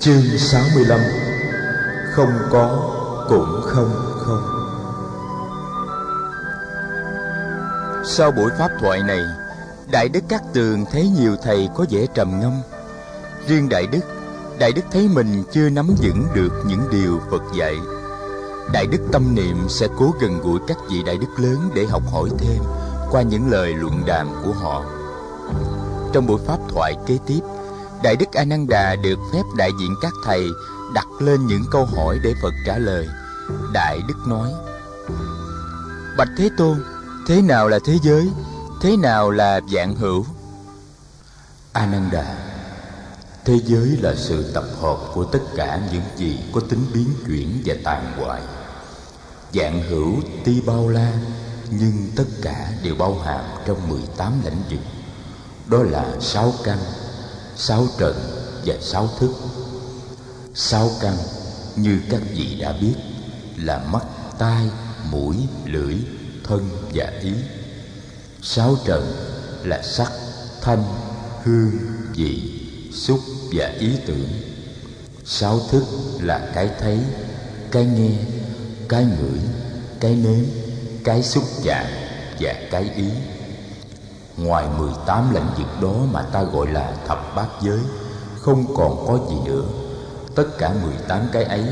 Chương 65 Không có cũng không không. Sau buổi pháp thoại này, Đại Đức Cát Tường thấy nhiều thầy có vẻ trầm ngâm. Riêng Đại Đức Đại Đức thấy mình chưa nắm vững được những điều Phật dạy. Đại Đức tâm niệm sẽ cố gần gũi các vị Đại Đức lớn để học hỏi thêm Qua những lời luận đàm của họ. Trong buổi pháp thoại kế tiếp Đại Đức A Nan Đà được phép đại diện các thầy đặt lên những câu hỏi để Phật trả lời. Đại Đức nói: Bạch Thế Tôn, thế nào là thế giới? Thế nào là dạng hữu? A Nan Đà, thế giới là sự tập hợp của tất cả những gì có tính biến chuyển và tàn hoại. Dạng hữu tuy bao la nhưng tất cả đều bao hàm trong 18 lãnh vực. Đó là sáu căn, sáu trần và sáu thức. Sáu căn như các vị đã biết là mắt, tai, mũi, lưỡi, thân và ý. Sáu trần là sắc, thanh, hương, vị, xúc và ý tưởng. Sáu thức là cái thấy, cái nghe, cái ngửi, cái nếm, cái xúc chạm và cái ý. Ngoài 18 lãnh vực đó mà ta gọi là thập bát giới, Không còn có gì nữa. Tất cả 18 cái ấy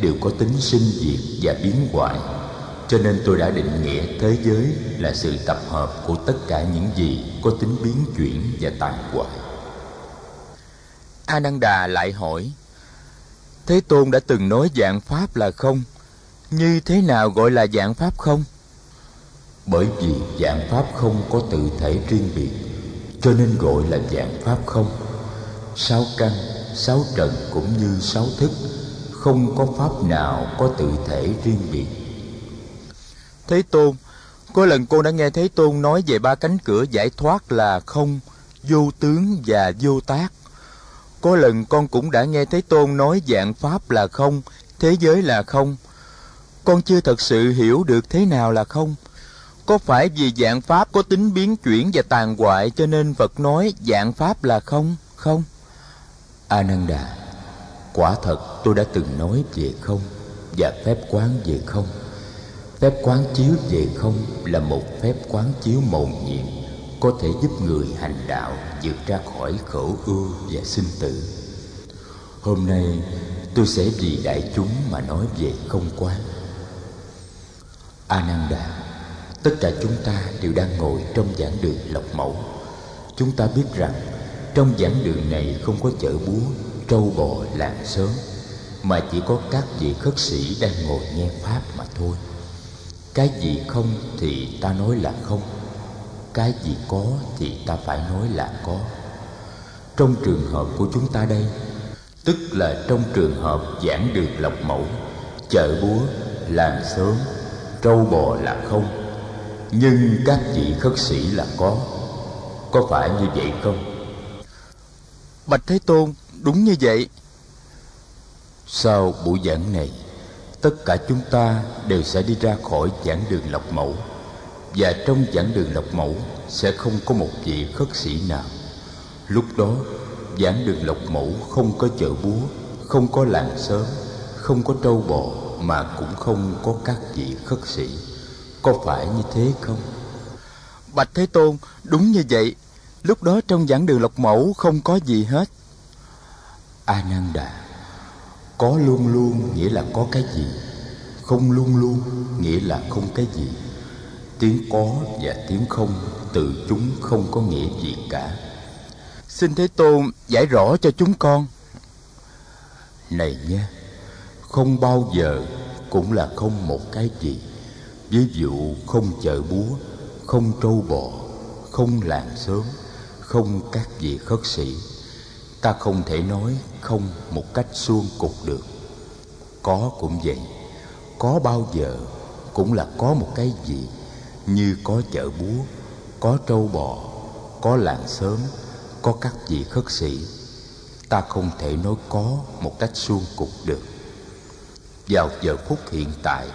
đều có tính sinh diệt và biến hoại. Cho nên tôi đã định nghĩa thế giới là sự tập hợp của tất cả những gì có tính biến chuyển và tàn hoại. A Nan Đà lại hỏi, Thế Tôn đã từng nói dạng Pháp là không? Như thế nào gọi là dạng Pháp không? Bởi vì dạng pháp không có tự thể riêng biệt Cho nên gọi là dạng pháp không. Sáu căn, sáu trần cũng như sáu thức Không có pháp nào có tự thể riêng biệt. Thế Tôn Có lần cô đã nghe Thế Tôn nói về ba cánh cửa giải thoát là không, vô tướng và vô tác. Có lần con cũng đã nghe Thế Tôn nói dạng Pháp là không, thế giới là không. Con chưa thật sự hiểu được thế nào là không có phải vì dạng pháp có tính biến chuyển và tàn hoại cho nên Phật nói dạng pháp là không, không? A Nan Đà, quả thật tôi đã từng nói về không và phép quán về không. Phép quán chiếu về không là một phép quán chiếu mầu nhiệm có thể giúp người hành đạo vượt ra khỏi khổ ưu và sinh tử. Hôm nay tôi sẽ vì đại chúng mà nói về không quán. A Nan Đà tất cả chúng ta đều đang ngồi trong giảng đường lọc mẫu. Chúng ta biết rằng trong giảng đường này không có chợ búa, trâu bò, làng sớm mà chỉ có các vị khất sĩ đang ngồi nghe pháp mà thôi. Cái gì không thì ta nói là không, cái gì có thì ta phải nói là có. Trong trường hợp của chúng ta đây, tức là trong trường hợp giảng đường lọc mẫu, chợ búa, làng sớm trâu bò là không nhưng các vị khất sĩ là có. Có phải như vậy không? Bạch thế tôn đúng như vậy. Sau buổi giảng này tất cả chúng ta đều sẽ đi ra khỏi giảng đường lộc mẫu. Và trong giảng đường lộc mẫu sẽ không có một vị khất sĩ nào. Lúc đó giảng đường lộc mẫu không có chợ búa không có làng sớm không có trâu bò mà cũng không có các vị khất sĩ có phải như thế không? Bạch Thế Tôn, đúng như vậy. Lúc đó trong giảng đường Lộc Mẫu không có gì hết. A Nan Đà, có luôn luôn nghĩa là có cái gì, không luôn luôn nghĩa là không cái gì. Tiếng có và tiếng không từ chúng không có nghĩa gì cả. Xin Thế Tôn giải rõ cho chúng con. Này nha, không bao giờ cũng là không một cái gì ví dụ không chợ búa, không trâu bò, không làng sớm không các vị khất sĩ. Ta không thể nói không một cách suông cục được. Có cũng vậy. Có bao giờ cũng là có một cái gì như có chợ búa, có trâu bò, có làng sớm có các vị khất sĩ. Ta không thể nói có một cách suông cục được. Vào giờ phút hiện tại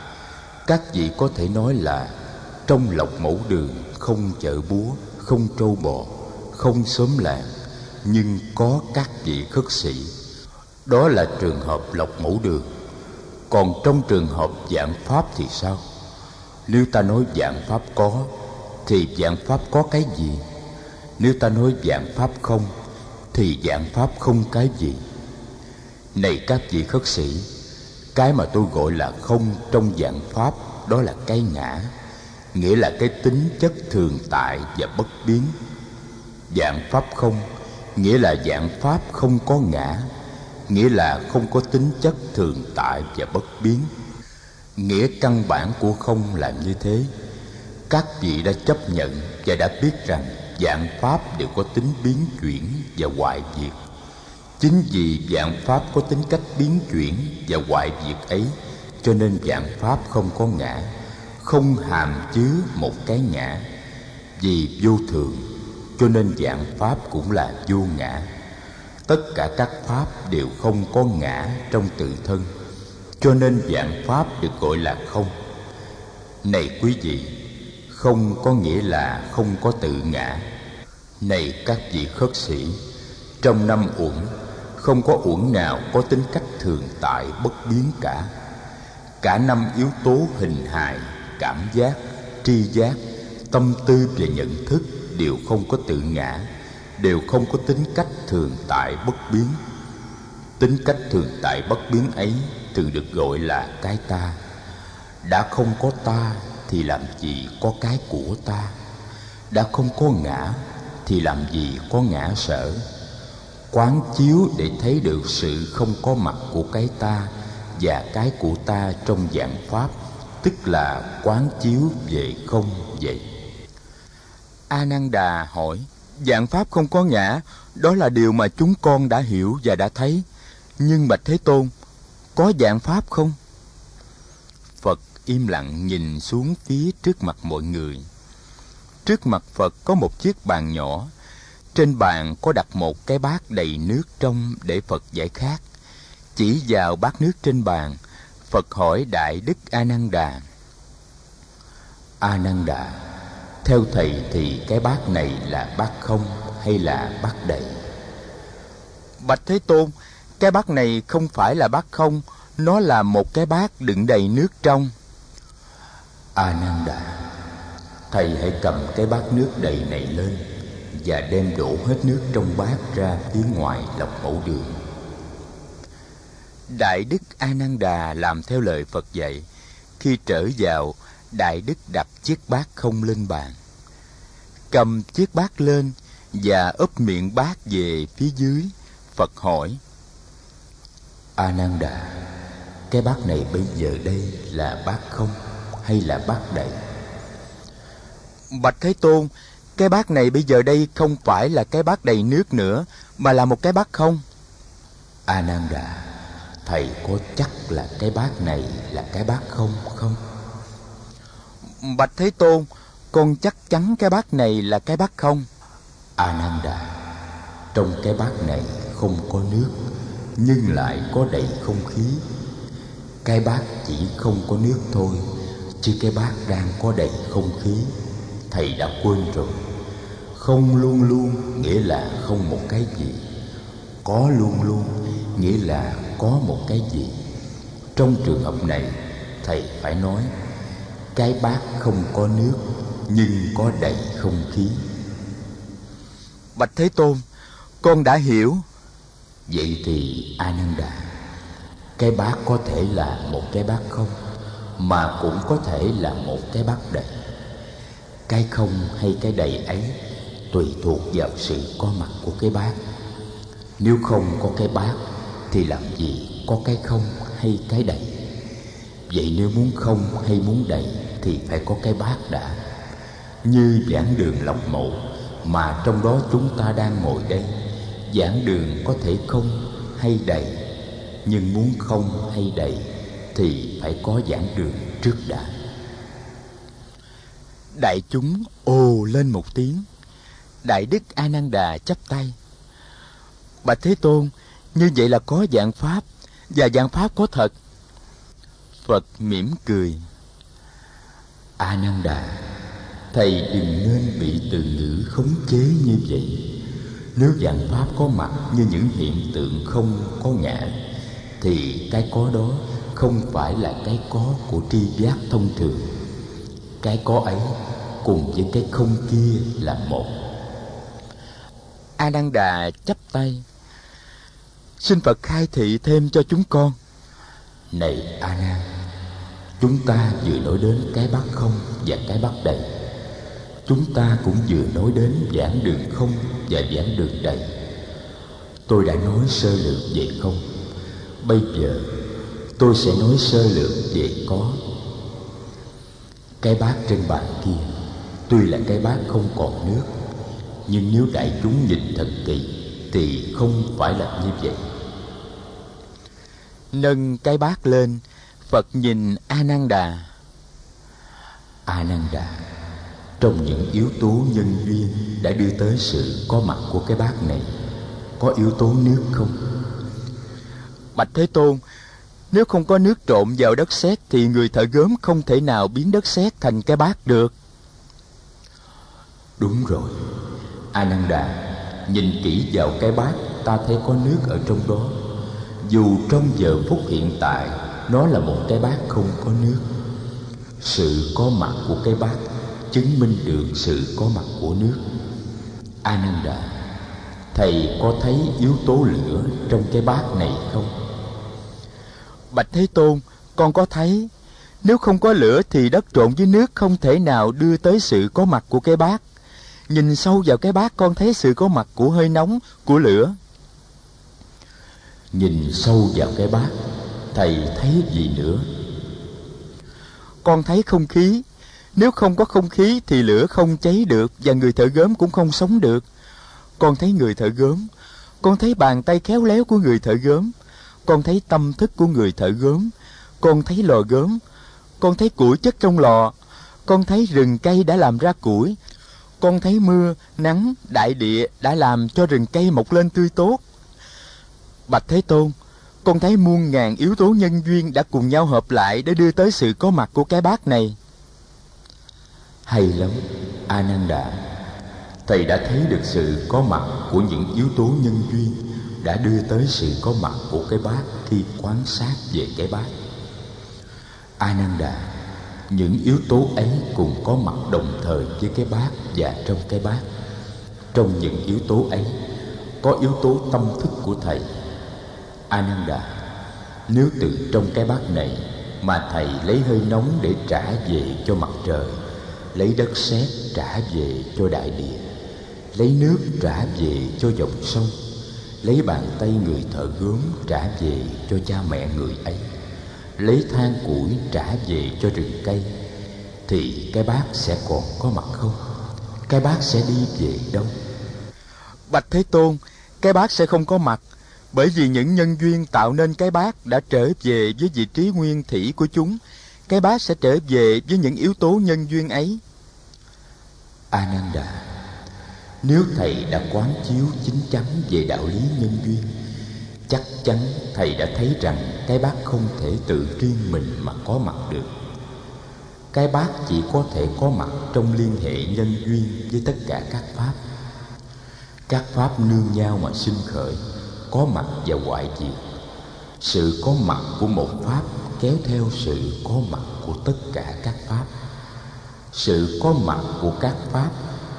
các vị có thể nói là trong lọc mẫu đường không chợ búa, không trâu bò, không xóm làng, nhưng có các vị khất sĩ. Đó là trường hợp lọc mẫu đường. Còn trong trường hợp dạng pháp thì sao? Nếu ta nói dạng pháp có, thì dạng pháp có cái gì? Nếu ta nói dạng pháp không, thì dạng pháp không cái gì? Này các vị khất sĩ cái mà tôi gọi là không trong dạng pháp, đó là cái ngã, nghĩa là cái tính chất thường tại và bất biến. Dạng pháp không, nghĩa là dạng pháp không có ngã, nghĩa là không có tính chất thường tại và bất biến. Nghĩa căn bản của không là như thế. Các vị đã chấp nhận và đã biết rằng dạng pháp đều có tính biến chuyển và hoại diệt chính vì dạng pháp có tính cách biến chuyển và hoại diệt ấy, cho nên dạng pháp không có ngã, không hàm chứa một cái ngã vì vô thường, cho nên dạng pháp cũng là vô ngã. Tất cả các pháp đều không có ngã trong tự thân, cho nên dạng pháp được gọi là không. Này quý vị, không có nghĩa là không có tự ngã. Này các vị khất sĩ, trong năm uẩn không có uẩn nào có tính cách thường tại bất biến cả. Cả năm yếu tố hình hài, cảm giác, tri giác, tâm tư và nhận thức đều không có tự ngã, đều không có tính cách thường tại bất biến. Tính cách thường tại bất biến ấy thường được gọi là cái ta. Đã không có ta thì làm gì có cái của ta? Đã không có ngã thì làm gì có ngã sở? Quán chiếu để thấy được sự không có mặt của cái ta và cái của ta trong dạng pháp, tức là quán chiếu về không vậy a nan đà hỏi, dạng pháp không có ngã, đó là điều mà chúng con đã hiểu và đã thấy. Nhưng bạch thế tôn, có dạng pháp không? Phật im lặng nhìn xuống phía trước mặt mọi người. Trước mặt phật có một chiếc bàn nhỏ trên bàn có đặt một cái bát đầy nước trong để phật giải khát. Chỉ vào bát nước trên bàn, phật hỏi đại đức a nan đà a nan đà theo thầy thì cái bát này là bát không hay là bát đầy? Bạch thế tôn, cái bát này không phải là bát không, nó là một cái bát đựng đầy nước trong. A nan đà thầy hãy cầm cái bát nước đầy này lên và đem đổ hết nước trong bát ra phía ngoài lọc mẫu đường. Đại đức a nan đà làm theo lời phật dạy, khi trở vào, đại đức đặt chiếc bát không lên bàn. Cầm chiếc bát lên và úp miệng bát về phía dưới, phật hỏi a nan đà cái bát này bây giờ đây là bát không hay là bát đầy? Bạch thế tôn cái bát này bây giờ đây không phải là cái bát đầy nước nữa mà là một cái bát không? A nan đà thầy có chắc là cái bát này là cái bát không không? Bạch thế tôn con chắc chắn cái bát này là cái bát không? A nan đà trong cái bát này không có nước nhưng lại có đầy không khí. Cái bát chỉ không có nước thôi chứ cái bát đang có đầy không khí thầy đã quên rồi không luôn luôn nghĩa là không một cái gì. Có luôn luôn nghĩa là có một cái gì. Trong trường hợp này thầy phải nói cái bát không có nước nhưng có đầy không khí. Bạch thế tôn con đã hiểu. Vậy thì a nan đà cái bát có thể là một cái bát không mà cũng có thể là một cái bát đầy. Cái không hay cái đầy ấy tùy thuộc vào sự có mặt của cái bát nếu không có cái bát thì làm gì có cái không hay cái đầy? Vậy nếu muốn không hay muốn đầy, thì phải có cái bát đã. Như giảng đường lọc mộ, mà trong đó chúng ta đang ngồi đây, giảng đường có thể không hay đầy, nhưng muốn không hay đầy, thì phải có giảng đường trước đã. Đại chúng ồ lên một tiếng đại đức a nan đà chắp tay. Bạch thế tôn, như vậy là có dạng pháp, và dạng pháp có thật. Phật mỉm cười. A nan đà thầy đừng nên bị từ ngữ khống chế như vậy. Nếu dạng pháp có mặt như những hiện tượng không có ngã, thì cái có đó không phải là cái có của tri giác thông thường. Cái có ấy cùng với cái không kia là một a nan đà chắp tay. Xin phật khai thị thêm cho chúng con. Này a nan chúng ta vừa nói đến cái bát không và cái bát đầy. Chúng ta cũng vừa nói đến giảng đường không và giảng đường đầy. Tôi đã nói sơ lược về không. Bây giờ, tôi sẽ nói sơ lược về có. Cái bát trên bàn kia, tuy là cái bát không còn nước nhưng nếu đại chúng nhìn thật kỹ thì không phải là như vậy. Nâng cái bát lên phật nhìn a nan đà a nan đà trong những yếu tố nhân duyên đã đưa tới sự có mặt của cái bát này có yếu tố nước không? Bạch thế tôn nếu không có nước trộn vào đất sét thì người thợ gốm không thể nào biến đất sét thành cái bát được. Đúng rồi a nan đà, nhìn kỹ vào cái bát, ta thấy có nước ở trong đó. Dù trong giờ phút hiện tại, nó là một cái bát không có nước. Sự có mặt của cái bát chứng minh được sự có mặt của nước. A thầy có thấy yếu tố lửa trong cái bát này không? Bạch thế tôn, con có thấy. Nếu không có lửa thì đất trộn với nước không thể nào đưa tới sự có mặt của cái bát nhìn sâu vào cái bát con thấy sự có mặt của hơi nóng của lửa. Nhìn sâu vào cái bát thầy thấy gì nữa? Con thấy không khí. Nếu không có không khí thì lửa không cháy được và người thợ gốm cũng không sống được. Con thấy người thợ gốm. Con thấy bàn tay khéo léo của người thợ gốm. Con thấy tâm thức của người thợ gốm. Con thấy lò gốm. Con thấy củi chất trong lò. Con thấy rừng cây đã làm ra củi con thấy mưa, nắng, đại địa đã làm cho rừng cây mọc lên tươi tốt. Bạch thế tôn, con thấy muôn ngàn yếu tố nhân duyên đã cùng nhau hợp lại để đưa tới sự có mặt của cái bát này. Hay lắm a nan đã. thầy đã thấy được sự có mặt của những yếu tố nhân duyên đã đưa tới sự có mặt của cái bát khi quan sát về cái bát a nan đà những yếu tố ấy cùng có mặt đồng thời với cái bát và trong cái bát trong những yếu tố ấy, có yếu tố tâm thức của thầy. Ananda, nếu từ trong cái bát này mà thầy lấy hơi nóng để trả về cho mặt trời, lấy đất sét trả về cho đại địa, lấy nước trả về cho dòng sông, lấy bàn tay người thợ gốm trả về cho cha mẹ người ấy lấy than củi trả về cho rừng cây thì cái bát sẽ còn có mặt không? Cái bát sẽ đi về đâu? Bạch thế tôn cái bát sẽ không có mặt bởi vì những nhân duyên tạo nên cái bát đã trở về với vị trí nguyên thủy của chúng cái bát sẽ trở về với những yếu tố nhân duyên ấy. Ananda nếu thầy đã quán chiếu chính chắn về đạo lý nhân duyên chắc chắn thầy đã thấy rằng cái bát không thể tự riêng mình mà có mặt được. Cái bát chỉ có thể có mặt trong liên hệ nhân duyên với tất cả các pháp. Các pháp nương nhau mà sinh khởi, có mặt và hoại diệt. Sự có mặt của một pháp kéo theo sự có mặt của tất cả các pháp. Sự có mặt của các pháp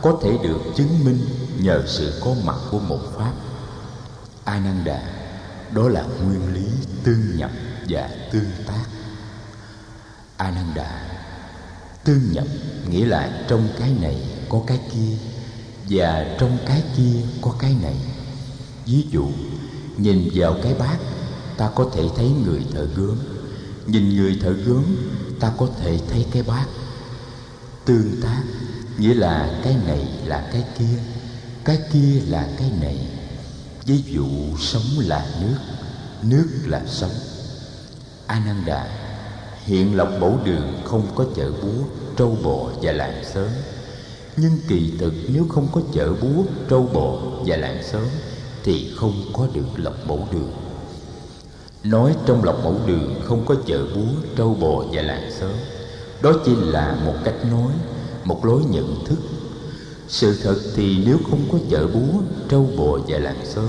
có thể được chứng minh nhờ sự có mặt của một pháp. Ananda đó là nguyên lý tương nhập và tương tác. Ananda tương nhập nghĩa là trong cái này có cái kia và trong cái kia có cái này. Ví dụ nhìn vào cái bát ta có thể thấy người thợ gớm. nhìn người thợ gớm, ta có thể thấy cái bát. Tương tác nghĩa là cái này là cái kia cái kia là cái này ví dụ sống là nước nước là sống. Ananda, hiện lộc bổ đường không có chợ búa, trâu bò và làng sớm nhưng kỳ thực nếu không có chợ búa, trâu bò và làng sớm thì không có được lộc bổ đường. Nói trong lộc mẫu đường không có chợ búa, trâu bò và làng sớm đó chỉ là một cách nói, một lối nhận thức sự thật thì nếu không có chợ búa, trâu bò và làng xóm,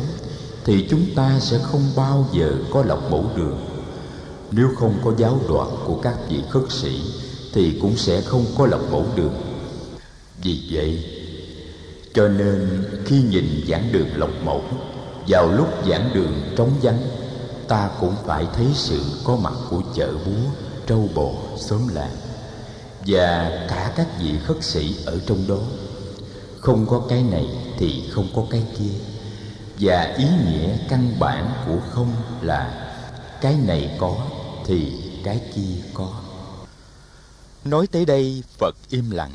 thì chúng ta sẽ không bao giờ có lọc mẫu đường. Nếu không có giáo đoạn của các vị khất sĩ, thì cũng sẽ không có lọc mẫu đường. Vì vậy, cho nên khi nhìn giảng đường lọc mẫu, vào lúc giảng đường trống vắng, ta cũng phải thấy sự có mặt của chợ búa, trâu bò, xóm làng và cả các vị khất sĩ ở trong đó không có cái này thì không có cái kia. Và ý nghĩa căn bản của không là cái này có thì cái kia có. Nói tới đây, phật im lặng.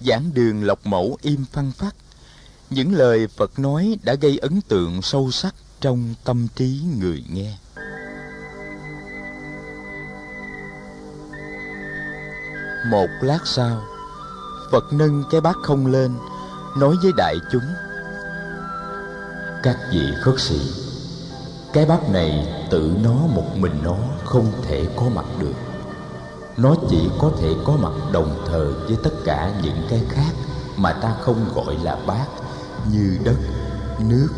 Giảng đường lộc mẫu im phăng phát những lời phật nói đã gây ấn tượng sâu sắc trong tâm trí người nghe. Một lát sau, phật nâng cái bát không lên nói với đại chúng, các vị khất sĩ, cái bát này tự nó một mình nó không thể có mặt được. Nó chỉ có thể có mặt đồng thời với tất cả những cái khác mà ta không gọi là bát, như đất, nước,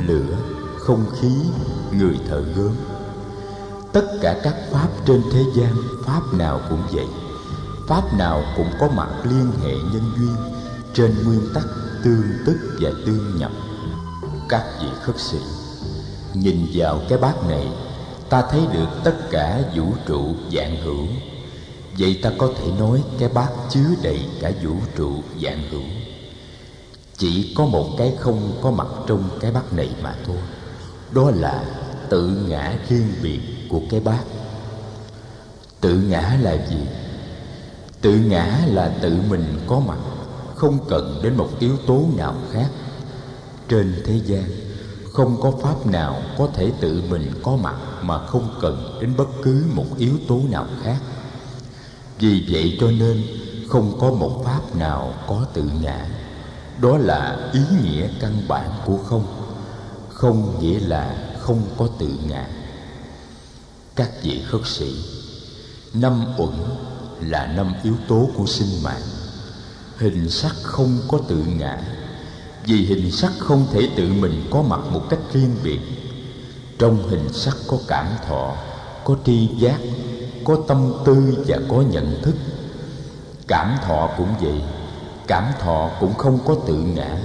lửa, không khí, người thợ gớm tất cả các pháp trên thế gian, pháp nào cũng vậy. Pháp nào cũng có mặt liên hệ nhân duyên trên nguyên tắc tương tức và tương nhập. Các vị khất sĩ, nhìn vào cái bát này, ta thấy được tất cả vũ trụ dạng hữu. Vậy ta có thể nói cái bát chứa đầy cả vũ trụ dạng hữu. Chỉ có một cái không có mặt trong cái bát này mà thôi. Đó là tự ngã riêng biệt của cái bát. Tự ngã là gì? Tự ngã là tự mình có mặt không cần đến một yếu tố nào khác. Trên thế gian, không có pháp nào có thể tự mình có mặt mà không cần đến bất cứ một yếu tố nào khác. Vì vậy cho nên, không có một pháp nào có tự ngã. Đó là ý nghĩa căn bản của không. Không nghĩa là không có tự ngã. Các vị khất sĩ, năm uẩn là năm yếu tố của sinh mạng hình sắc không có tự ngã. Vì hình sắc không thể tự mình có mặt một cách riêng biệt. Trong hình sắc có cảm thọ, có tri giác, có tâm tư và có nhận thức. Cảm thọ cũng vậy, cảm thọ cũng không có tự ngã.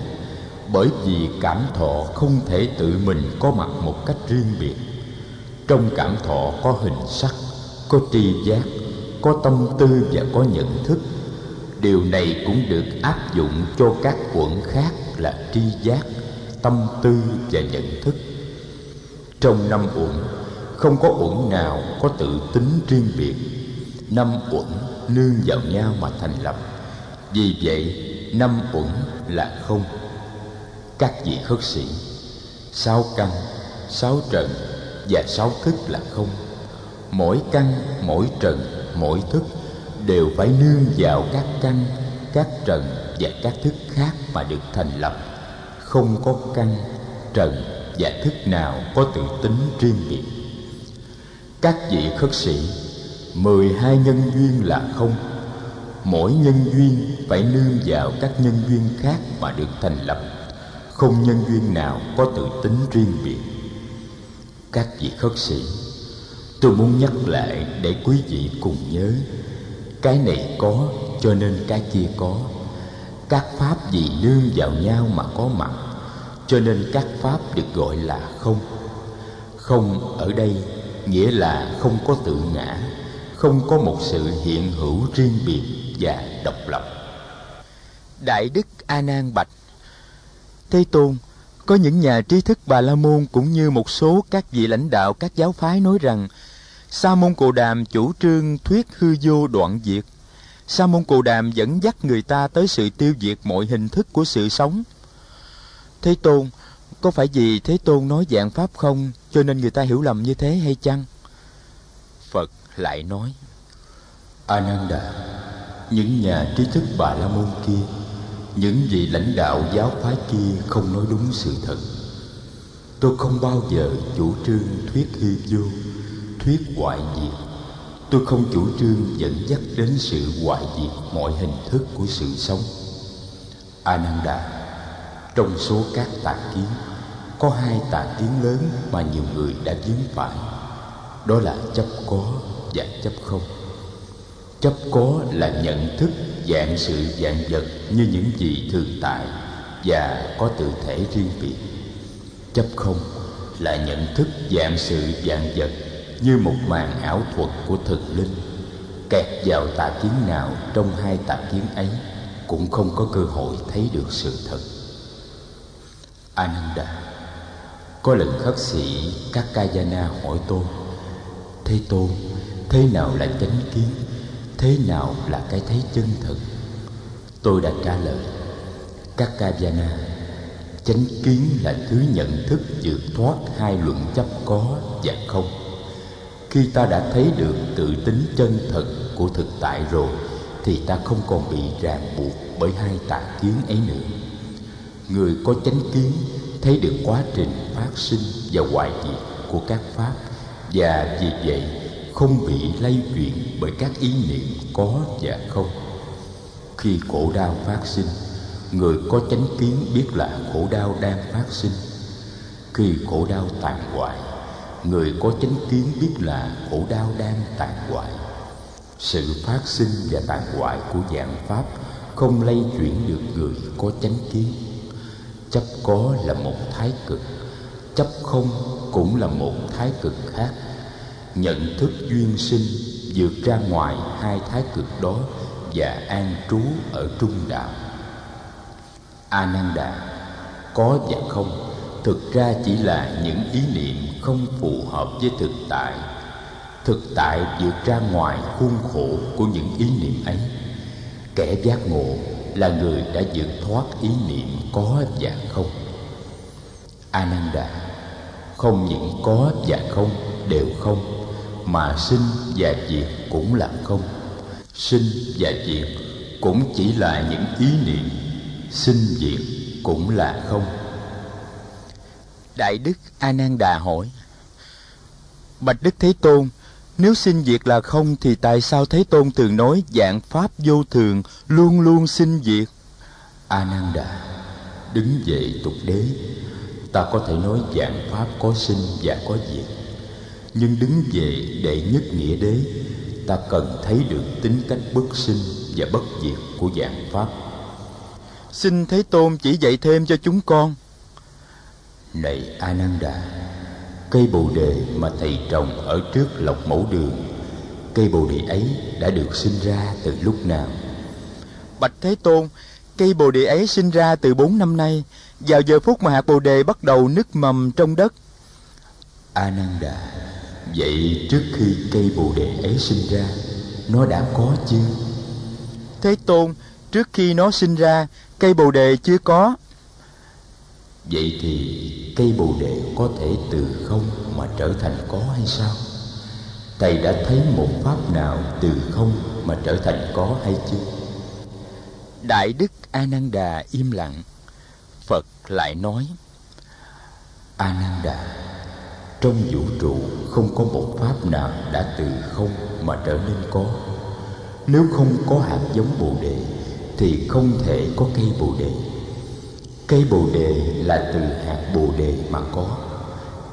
Bởi vì cảm thọ không thể tự mình có mặt một cách riêng biệt. Trong cảm thọ có hình sắc, có tri giác, có tâm tư và có nhận thức điều này cũng được áp dụng cho các quẩn khác là tri giác, tâm tư và nhận thức. Trong năm uẩn không có uẩn nào có tự tính riêng biệt. Năm uẩn nương vào nhau mà thành lập. Vì vậy, năm uẩn là không. Các vị khất sĩ, sáu căn, sáu trần và sáu thức là không. Mỗi căn, mỗi trần, mỗi thức đều phải nương vào các căn, các trần và các thức khác mà được thành lập. Không có căn, trần và thức nào có tự tính riêng biệt. Các vị khất sĩ, mười hai nhân duyên là không. Mỗi nhân duyên phải nương vào các nhân duyên khác mà được thành lập. Không nhân duyên nào có tự tính riêng biệt. Các vị khất sĩ, tôi muốn nhắc lại để quý vị cùng nhớ cái này có, cho nên cái kia có. Các pháp gì nương vào nhau mà có mặt, cho nên các pháp được gọi là không. Không ở đây nghĩa là không có tự ngã, không có một sự hiện hữu riêng biệt và độc lập. Đại đức a nan bạch, thế tôn, có những nhà trí thức bà la môn cũng như một số các vị lãnh đạo, các giáo phái nói rằng sa môn cồ đàm chủ trương thuyết hư vô đoạn diệt. Sa môn cồ đàm dẫn dắt người ta tới sự tiêu diệt mọi hình thức của sự sống. Thế tôn, có phải vì thế tôn nói dạng pháp không, cho nên người ta hiểu lầm như thế hay chăng? Phật lại nói, ananda, những nhà trí thức bà la môn kia, những vị lãnh đạo giáo phái kia không nói đúng sự thật. Tôi không bao giờ chủ trương thuyết hư vô thuyết hoại diệt. Tôi không chủ trương dẫn dắt đến sự hoại diệt mọi hình thức của sự sống. Ananda, Trong số các tà kiến, Có hai tà kiến lớn mà nhiều người đã vướng phải. Đó là chấp có và chấp không. Chấp có là nhận thức dạng sự dạng vật Như những gì thường tại Và có tự thể riêng biệt. Chấp không là nhận thức dạng sự dạng vật như một màn ảo thuật của thực linh. Kẹt vào tà kiến nào trong hai tà kiến ấy cũng không có cơ hội thấy được sự thật. Ananda, có lần khất sĩ các kayana hỏi tôi, thế tôn, thế nào là chánh kiến? Thế nào là cái thấy chân thực? Tôi đã trả lời các kayana chánh kiến là thứ nhận thức vượt thoát hai luận chấp có và không khi ta đã thấy được tự tính chân thật của thực tại rồi, thì ta không còn bị ràng buộc bởi hai tà kiến ấy nữa. Người có chánh kiến thấy được quá trình phát sinh và hoại diệt của các pháp và vì vậy không bị lay chuyển bởi các ý niệm có và không. Khi khổ đau phát sinh, người có chánh kiến biết là khổ đau đang phát sinh. Khi khổ đau tàn hoại người có chánh kiến biết là khổ đau đang tàn hoại. Sự phát sinh và tàn hoại của dạng pháp không lay chuyển được người có chánh kiến. Chấp có là một thái cực chấp không cũng là một thái cực khác. Nhận thức duyên sinh vượt ra ngoài hai thái cực đó và an trú ở trung đạo. A nan đà, có và không thực ra chỉ là những ý niệm không phù hợp với thực tại. Thực tại vượt ra ngoài khuôn khổ của những ý niệm ấy. Kẻ giác ngộ là người đã vượt thoát ý niệm có và không. Ananda, không những có và không, đều không, mà sinh và diệt cũng là không. Sinh và diệt cũng chỉ là những ý niệm, sinh diệt cũng là không đại đức A Nan Đà hỏi bạch đức thế tôn nếu sinh diệt là không thì tại sao Thế Tôn thường nói dạng pháp vô thường luôn luôn sinh diệt? A Nan Đà, đứng dậy tục đế, ta có thể nói dạng pháp có sinh và có diệt. Nhưng đứng về đệ nhất nghĩa đế, ta cần thấy được tính cách bất sinh và bất diệt của dạng pháp. Xin Thế Tôn chỉ dạy thêm cho chúng con. Này Ananda, Cây bồ đề mà thầy trồng ở trước lộc mẫu đường Cây bồ đề ấy đã được sinh ra từ lúc nào? Bạch Thế Tôn, cây bồ đề ấy sinh ra từ bốn năm nay Vào giờ phút mà hạt bồ đề bắt đầu nứt mầm trong đất Ananda Vậy trước khi cây bồ đề ấy sinh ra Nó đã có chưa? Thế Tôn, trước khi nó sinh ra Cây bồ đề chưa có Vậy thì cây bồ đề có thể từ không mà trở thành có hay sao? Thầy đã thấy một pháp nào từ không mà trở thành có hay chưa? Đại Đức Ananda im lặng Phật lại nói Ananda Trong vũ trụ không có một pháp nào đã từ không mà trở nên có Nếu không có hạt giống bồ đề Thì không thể có cây bồ đề Cây bồ đề là từ hạt bồ đề mà có.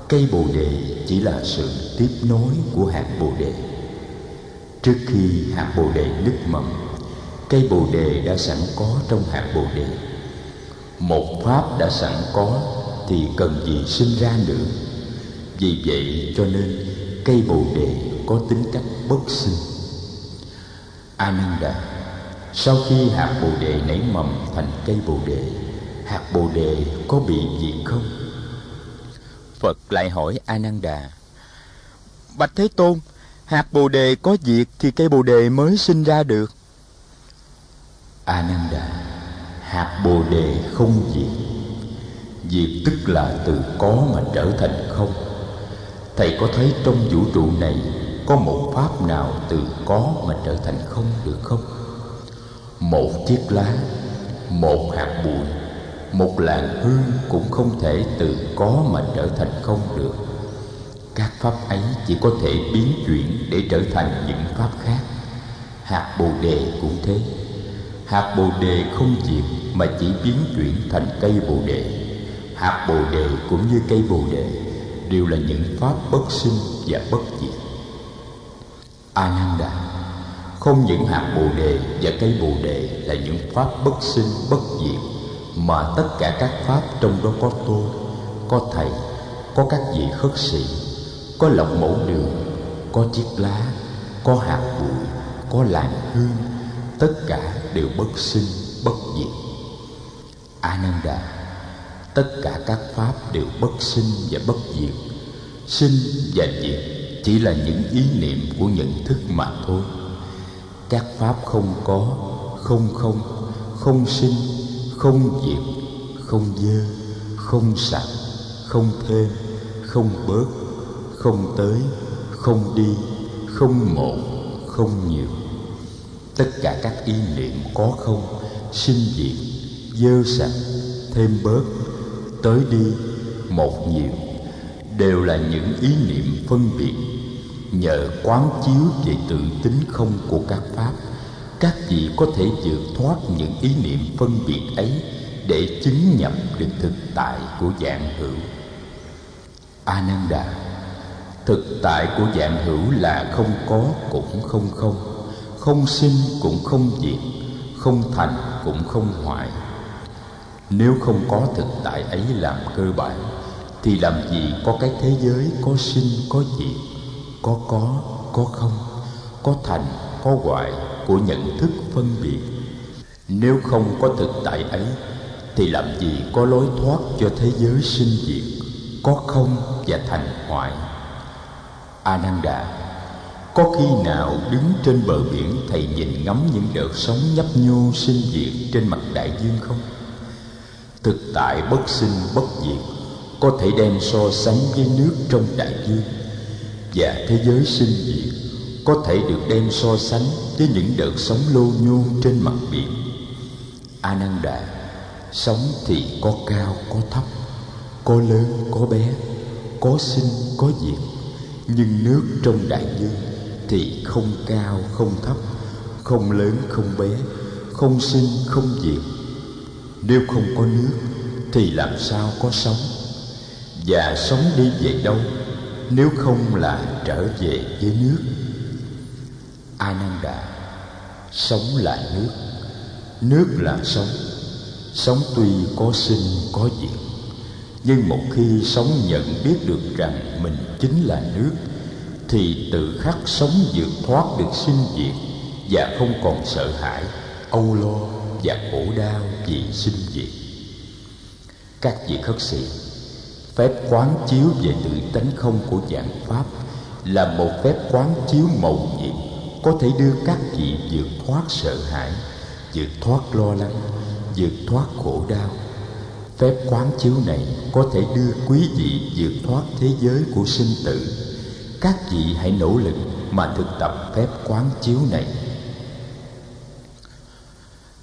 Cây bồ đề chỉ là sự tiếp nối của hạt bồ đề. Trước khi hạt bồ đề nứt mầm, Cây bồ đề đã sẵn có trong hạt bồ đề. Một pháp đã sẵn có Thì cần gì sinh ra nữa? Vì vậy cho nên cây bồ đề có tính cách bất sinh. Ananda, Sau khi hạt bồ đề nảy mầm thành cây bồ đề hạt bồ đề có bị gì không? Phật lại hỏi ananda bạch thế tôn hạt bồ đề có diệt thì cây bồ đề mới sinh ra được? Ananda hạt bồ đề không diệt. Diệt tức là từ có mà trở thành không. Thầy có thấy trong vũ trụ này có một pháp nào từ có mà trở thành không được không? Một chiếc lá một hạt bụi một làn hương cũng không thể từ có mà trở thành không được. Các pháp ấy chỉ có thể biến chuyển để trở thành những pháp khác. Hạt bồ đề cũng thế. Hạt bồ đề không diệt mà chỉ biến chuyển thành cây bồ đề. Hạt bồ đề cũng như cây bồ đề đều là những pháp bất sinh và bất diệt. Ananda không những hạt bồ đề và cây bồ đề là những pháp bất sinh, bất diệt mà tất cả các pháp trong đó có tôi, có thầy, có các vị khất sĩ, có lọc mẫu đường, có chiếc lá, có hạt bụi, có làn hương, tất cả đều bất sinh, bất diệt. Ananda, tất cả các pháp đều bất sinh và bất diệt. Sinh và diệt chỉ là những ý niệm của nhận thức mà thôi. Các pháp không có, không không không sinh không diệt, không dơ, không sạch không thêm không bớt, không tới, không đi, không một không nhiều. Tất cả các ý niệm có không, sinh diệt, dơ sạch thêm bớt, tới đi, một nhiều, đều là những ý niệm phân biệt. Nhờ quán chiếu về tự tính không của các pháp các vị có thể vượt thoát những ý niệm phân biệt ấy để chứng nhập được thực tại của dạng hữu. Ananda, thực tại của dạng hữu là không có cũng không không không sinh cũng không diệt, không thành cũng không hoại. Nếu không có thực tại ấy làm cơ bản, thì làm gì có cái thế giới có sinh có diệt, có có có không, có thành, có hoại của nhận thức phân biệt. Nếu không có thực tại ấy, thì làm gì có lối thoát cho thế giới sinh diệt, có không và thành hoại? Ananda, có khi nào đứng trên bờ biển thầy nhìn ngắm những đợt sóng nhấp nhô sinh diệt trên mặt đại dương không? Thực tại bất sinh bất diệt có thể đem so sánh với nước trong đại dương và thế giới sinh diệt có thể được đem so sánh với những đợt sóng lô nhô trên mặt biển. Ananda, sóng thì có cao, có thấp, có lớn, có bé, có sinh, có diệt. Nhưng nước trong đại dương thì không cao, không thấp, không lớn, không bé, không sinh, không diệt. Nếu không có nước thì làm sao có sống và sống đi về đâu? Nếu không là trở về với nước ananda. Sống là nước. Nước là sống. Sống tuy có sinh, có diệt. Nhưng một khi sống nhận biết được rằng mình chính là nước, thì tự khắc sống vượt thoát được sinh diệt và không còn sợ hãi, âu lo và khổ đau vì sinh diệt. Các vị khất sĩ, phép quán chiếu về tự tánh không của dạng pháp là một phép quán chiếu màu nhiệm có thể đưa các vị vượt thoát sợ hãi, vượt thoát lo lắng, vượt thoát khổ đau. Phép quán chiếu này có thể đưa quý vị vượt thoát thế giới của sinh tử. Các vị hãy nỗ lực mà thực tập phép quán chiếu này.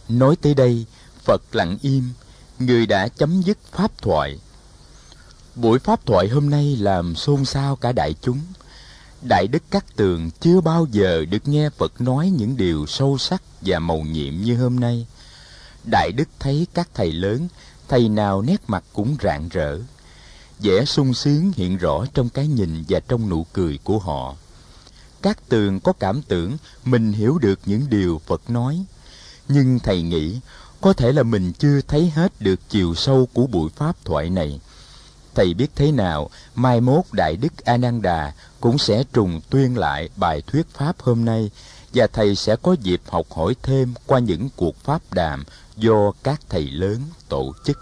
Nói tới đây, phật lặng im, người đã chấm dứt pháp thoại. Buổi pháp thoại hôm nay làm xôn xao cả đại chúng đại đức cát tường chưa bao giờ được nghe phật nói những điều sâu sắc và màu nhiệm như hôm nay. Đại đức thấy các thầy lớn, thầy nào nét mặt cũng rạng rỡ. Vẻ sung sướng hiện rõ trong cái nhìn và trong nụ cười của họ. Các tường có cảm tưởng mình hiểu được những điều phật nói. Nhưng thầy nghĩ, có thể là mình chưa thấy hết được chiều sâu của buổi pháp thoại này thầy biết thế nào, mai mốt đại đức ananda cũng sẽ trùng tuyên lại bài thuyết pháp hôm nay, và thầy sẽ có dịp học hỏi thêm qua những cuộc pháp đàm do các thầy lớn tổ chức.